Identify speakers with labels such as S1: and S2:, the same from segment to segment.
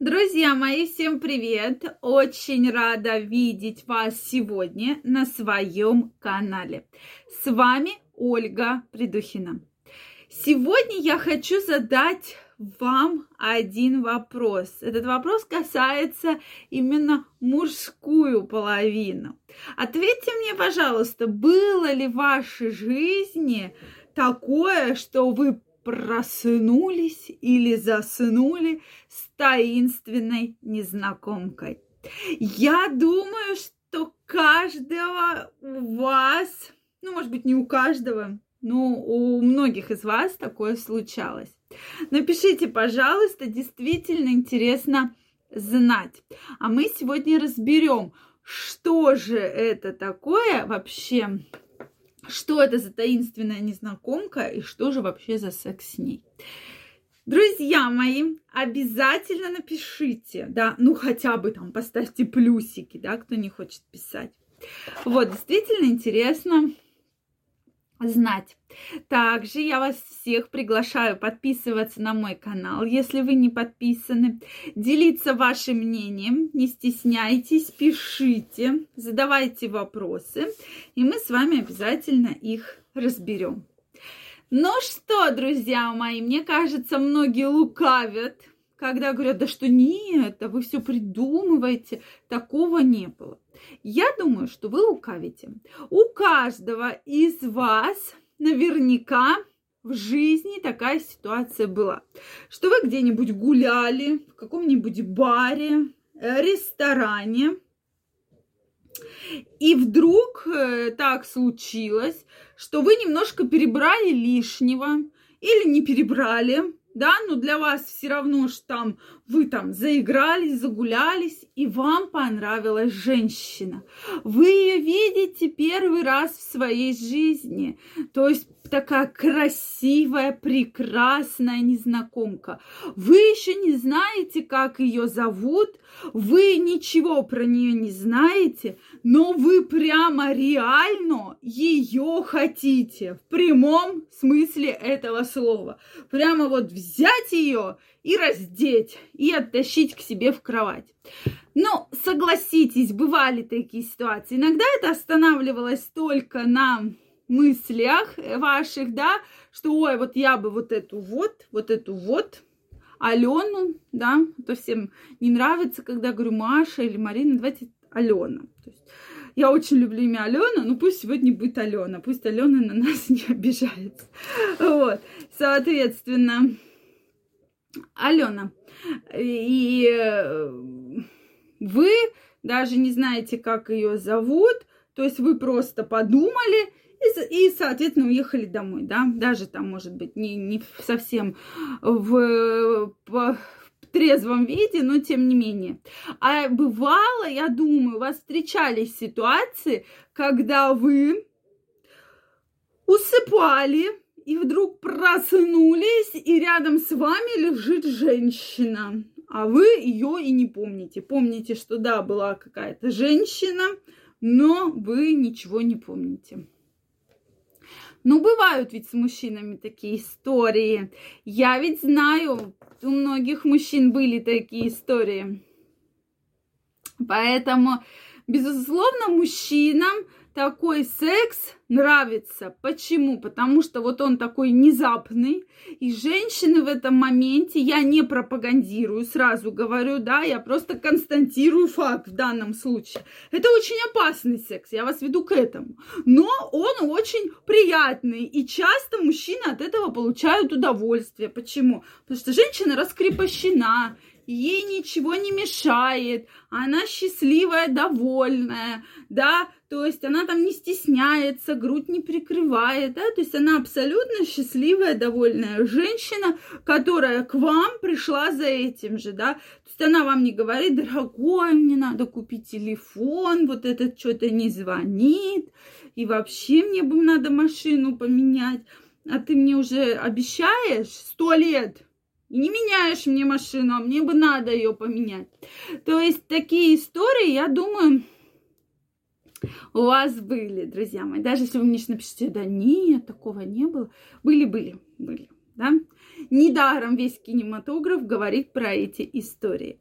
S1: Друзья мои, всем привет! Очень рада видеть вас сегодня на своем канале. С вами Ольга Придухина. Сегодня я хочу задать вам один вопрос. Этот вопрос касается именно мужскую половину. Ответьте мне, пожалуйста, было ли в вашей жизни такое, что вы проснулись или заснули с таинственной незнакомкой. Я думаю, что каждого у вас, ну, может быть, не у каждого, но у многих из вас такое случалось. Напишите, пожалуйста, действительно интересно знать. А мы сегодня разберем, что же это такое вообще что это за таинственная незнакомка и что же вообще за секс с ней. Друзья мои, обязательно напишите, да, ну хотя бы там поставьте плюсики, да, кто не хочет писать. Вот, действительно интересно знать. Также я вас всех приглашаю подписываться на мой канал, если вы не подписаны, делиться вашим мнением, не стесняйтесь, пишите, задавайте вопросы, и мы с вами обязательно их разберем. Ну что, друзья мои, мне кажется, многие лукавят, когда говорят, да что нет, да вы все придумываете, такого не было. Я думаю, что вы лукавите. У каждого из вас наверняка в жизни такая ситуация была, что вы где-нибудь гуляли в каком-нибудь баре, э, ресторане, и вдруг э, так случилось, что вы немножко перебрали лишнего или не перебрали, да, но для вас все равно, что там вы там заигрались, загулялись, и вам понравилась женщина. Вы ее видите первый раз в своей жизни. То есть такая красивая, прекрасная незнакомка. Вы еще не знаете, как ее зовут, вы ничего про нее не знаете, но вы прямо реально ее хотите в прямом смысле этого слова. Прямо вот взять ее и раздеть, и оттащить к себе в кровать. Но согласитесь, бывали такие ситуации. Иногда это останавливалось только на мыслях ваших, да, что, ой, вот я бы вот эту вот, вот эту вот, Алену, да, то всем не нравится, когда говорю Маша или Марина, давайте Алена. То есть я очень люблю имя Алена, но пусть сегодня будет Алена, пусть Алена на нас не обижается. Вот, соответственно, Алена. И э, вы даже не знаете, как ее зовут, то есть вы просто подумали и, и, соответственно, уехали домой, да, даже там, может быть, не, не совсем в, в трезвом виде, но тем не менее. А бывало, я думаю, у вас встречались ситуации, когда вы усыпали и вдруг проснулись, и рядом с вами лежит женщина, а вы ее и не помните. Помните, что да, была какая-то женщина, но вы ничего не помните. Ну, бывают ведь с мужчинами такие истории. Я ведь знаю, у многих мужчин были такие истории. Поэтому, безусловно, мужчинам такой секс нравится. Почему? Потому что вот он такой внезапный, и женщины в этом моменте, я не пропагандирую, сразу говорю, да, я просто констатирую факт в данном случае. Это очень опасный секс, я вас веду к этому. Но он очень приятный, и часто мужчины от этого получают удовольствие. Почему? Потому что женщина раскрепощена, ей ничего не мешает, она счастливая, довольная, да, то есть она там не стесняется, грудь не прикрывает, да, то есть она абсолютно счастливая, довольная женщина, которая к вам пришла за этим же, да, то есть она вам не говорит, дорогой, мне надо купить телефон, вот этот что-то не звонит, и вообще мне бы надо машину поменять, а ты мне уже обещаешь сто лет, и не меняешь мне машину, а мне бы надо ее поменять. То есть такие истории, я думаю, у вас были, друзья мои. Даже если вы мне напишите, да нет, такого не было. Были, были, были, да. Недаром весь кинематограф говорит про эти истории.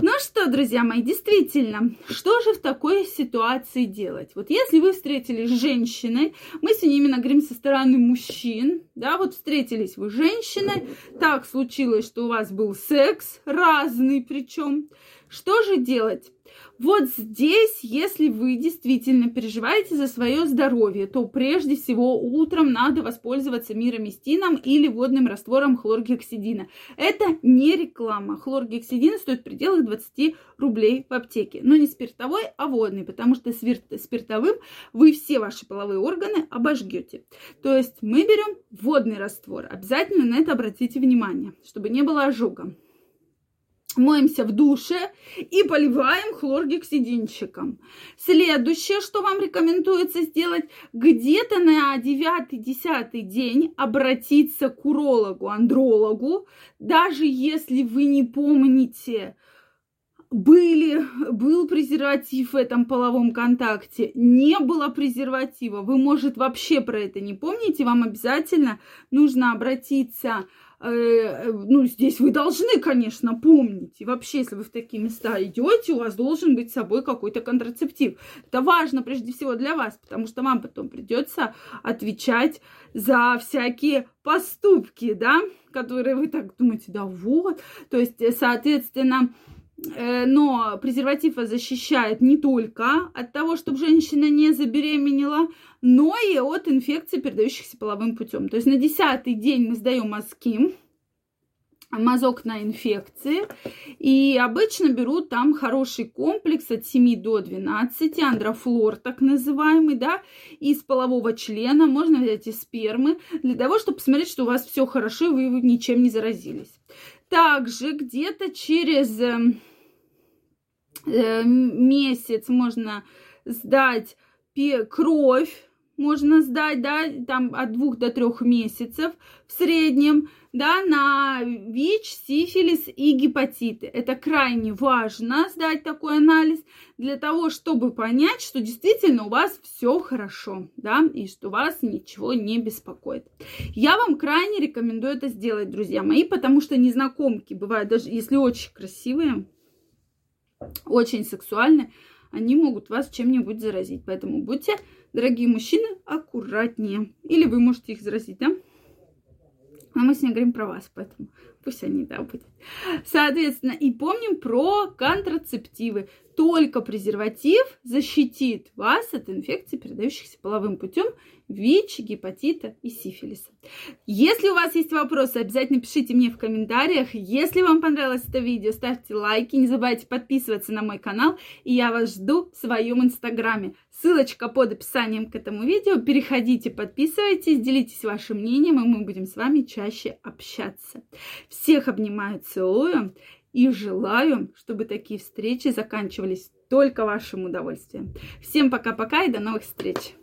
S1: Ну что, друзья мои, действительно, что же в такой ситуации делать? Вот если вы встретились с женщиной, мы сегодня именно говорим со стороны мужчин, да, вот встретились вы с женщиной, так случилось, что у вас был секс, разный причем, что же делать? Вот здесь, если вы действительно переживаете за свое здоровье, то прежде всего утром надо воспользоваться мироместином или водным раствором хлоргексидина. Это не реклама. Хлоргексидин стоит в пределах 20 рублей в аптеке. Но не спиртовой, а водный, потому что спиртовым вы все ваши половые органы обожгете. То есть мы берем водный раствор. Обязательно на это обратите внимание, чтобы не было ожога моемся в душе и поливаем хлоргексидинчиком. Следующее, что вам рекомендуется сделать, где-то на 9-10 день обратиться к урологу, андрологу, даже если вы не помните, были, был презерватив в этом половом контакте, не было презерватива, вы, может, вообще про это не помните, вам обязательно нужно обратиться э, ну, здесь вы должны, конечно, помнить. И вообще, если вы в такие места идете, у вас должен быть с собой какой-то контрацептив. Это важно прежде всего для вас, потому что вам потом придется отвечать за всякие поступки, да, которые вы так думаете, да вот. То есть, соответственно, Э, но презерватив вас защищает не только от того, чтобы женщина не забеременела, но и от инфекций, передающихся половым путем. То есть на десятый день мы сдаем мазки, мазок на инфекции. И обычно берут там хороший комплекс от 7 до 12, андрофлор так называемый, да, из полового члена, можно взять из спермы, для того, чтобы посмотреть, что у вас все хорошо, и вы ничем не заразились. Также где-то через эм, э, месяц можно сдать кровь, можно сдать, да, там от двух до трех месяцев в среднем, да, на ВИЧ, сифилис и гепатиты. Это крайне важно сдать такой анализ для того, чтобы понять, что действительно у вас все хорошо, да, и что вас ничего не беспокоит. Я вам крайне рекомендую это сделать, друзья мои, потому что незнакомки бывают, даже если очень красивые, очень сексуальные, они могут вас чем-нибудь заразить. Поэтому будьте, дорогие мужчины, аккуратнее. Или вы можете их заразить, да? Но мы сегодня говорим про вас, поэтому пусть они, да, будут. Соответственно, и помним про контрацептивы. Только презерватив защитит вас от инфекций, передающихся половым путем, ВИЧ, гепатита и сифилиса. Если у вас есть вопросы, обязательно пишите мне в комментариях. Если вам понравилось это видео, ставьте лайки, не забывайте подписываться на мой канал, и я вас жду в своем инстаграме. Ссылочка под описанием к этому видео. Переходите, подписывайтесь, делитесь вашим мнением, и мы будем с вами чаще общаться. Всех обнимаю, целую и желаю, чтобы такие встречи заканчивались только вашим удовольствием. Всем пока-пока и до новых встреч!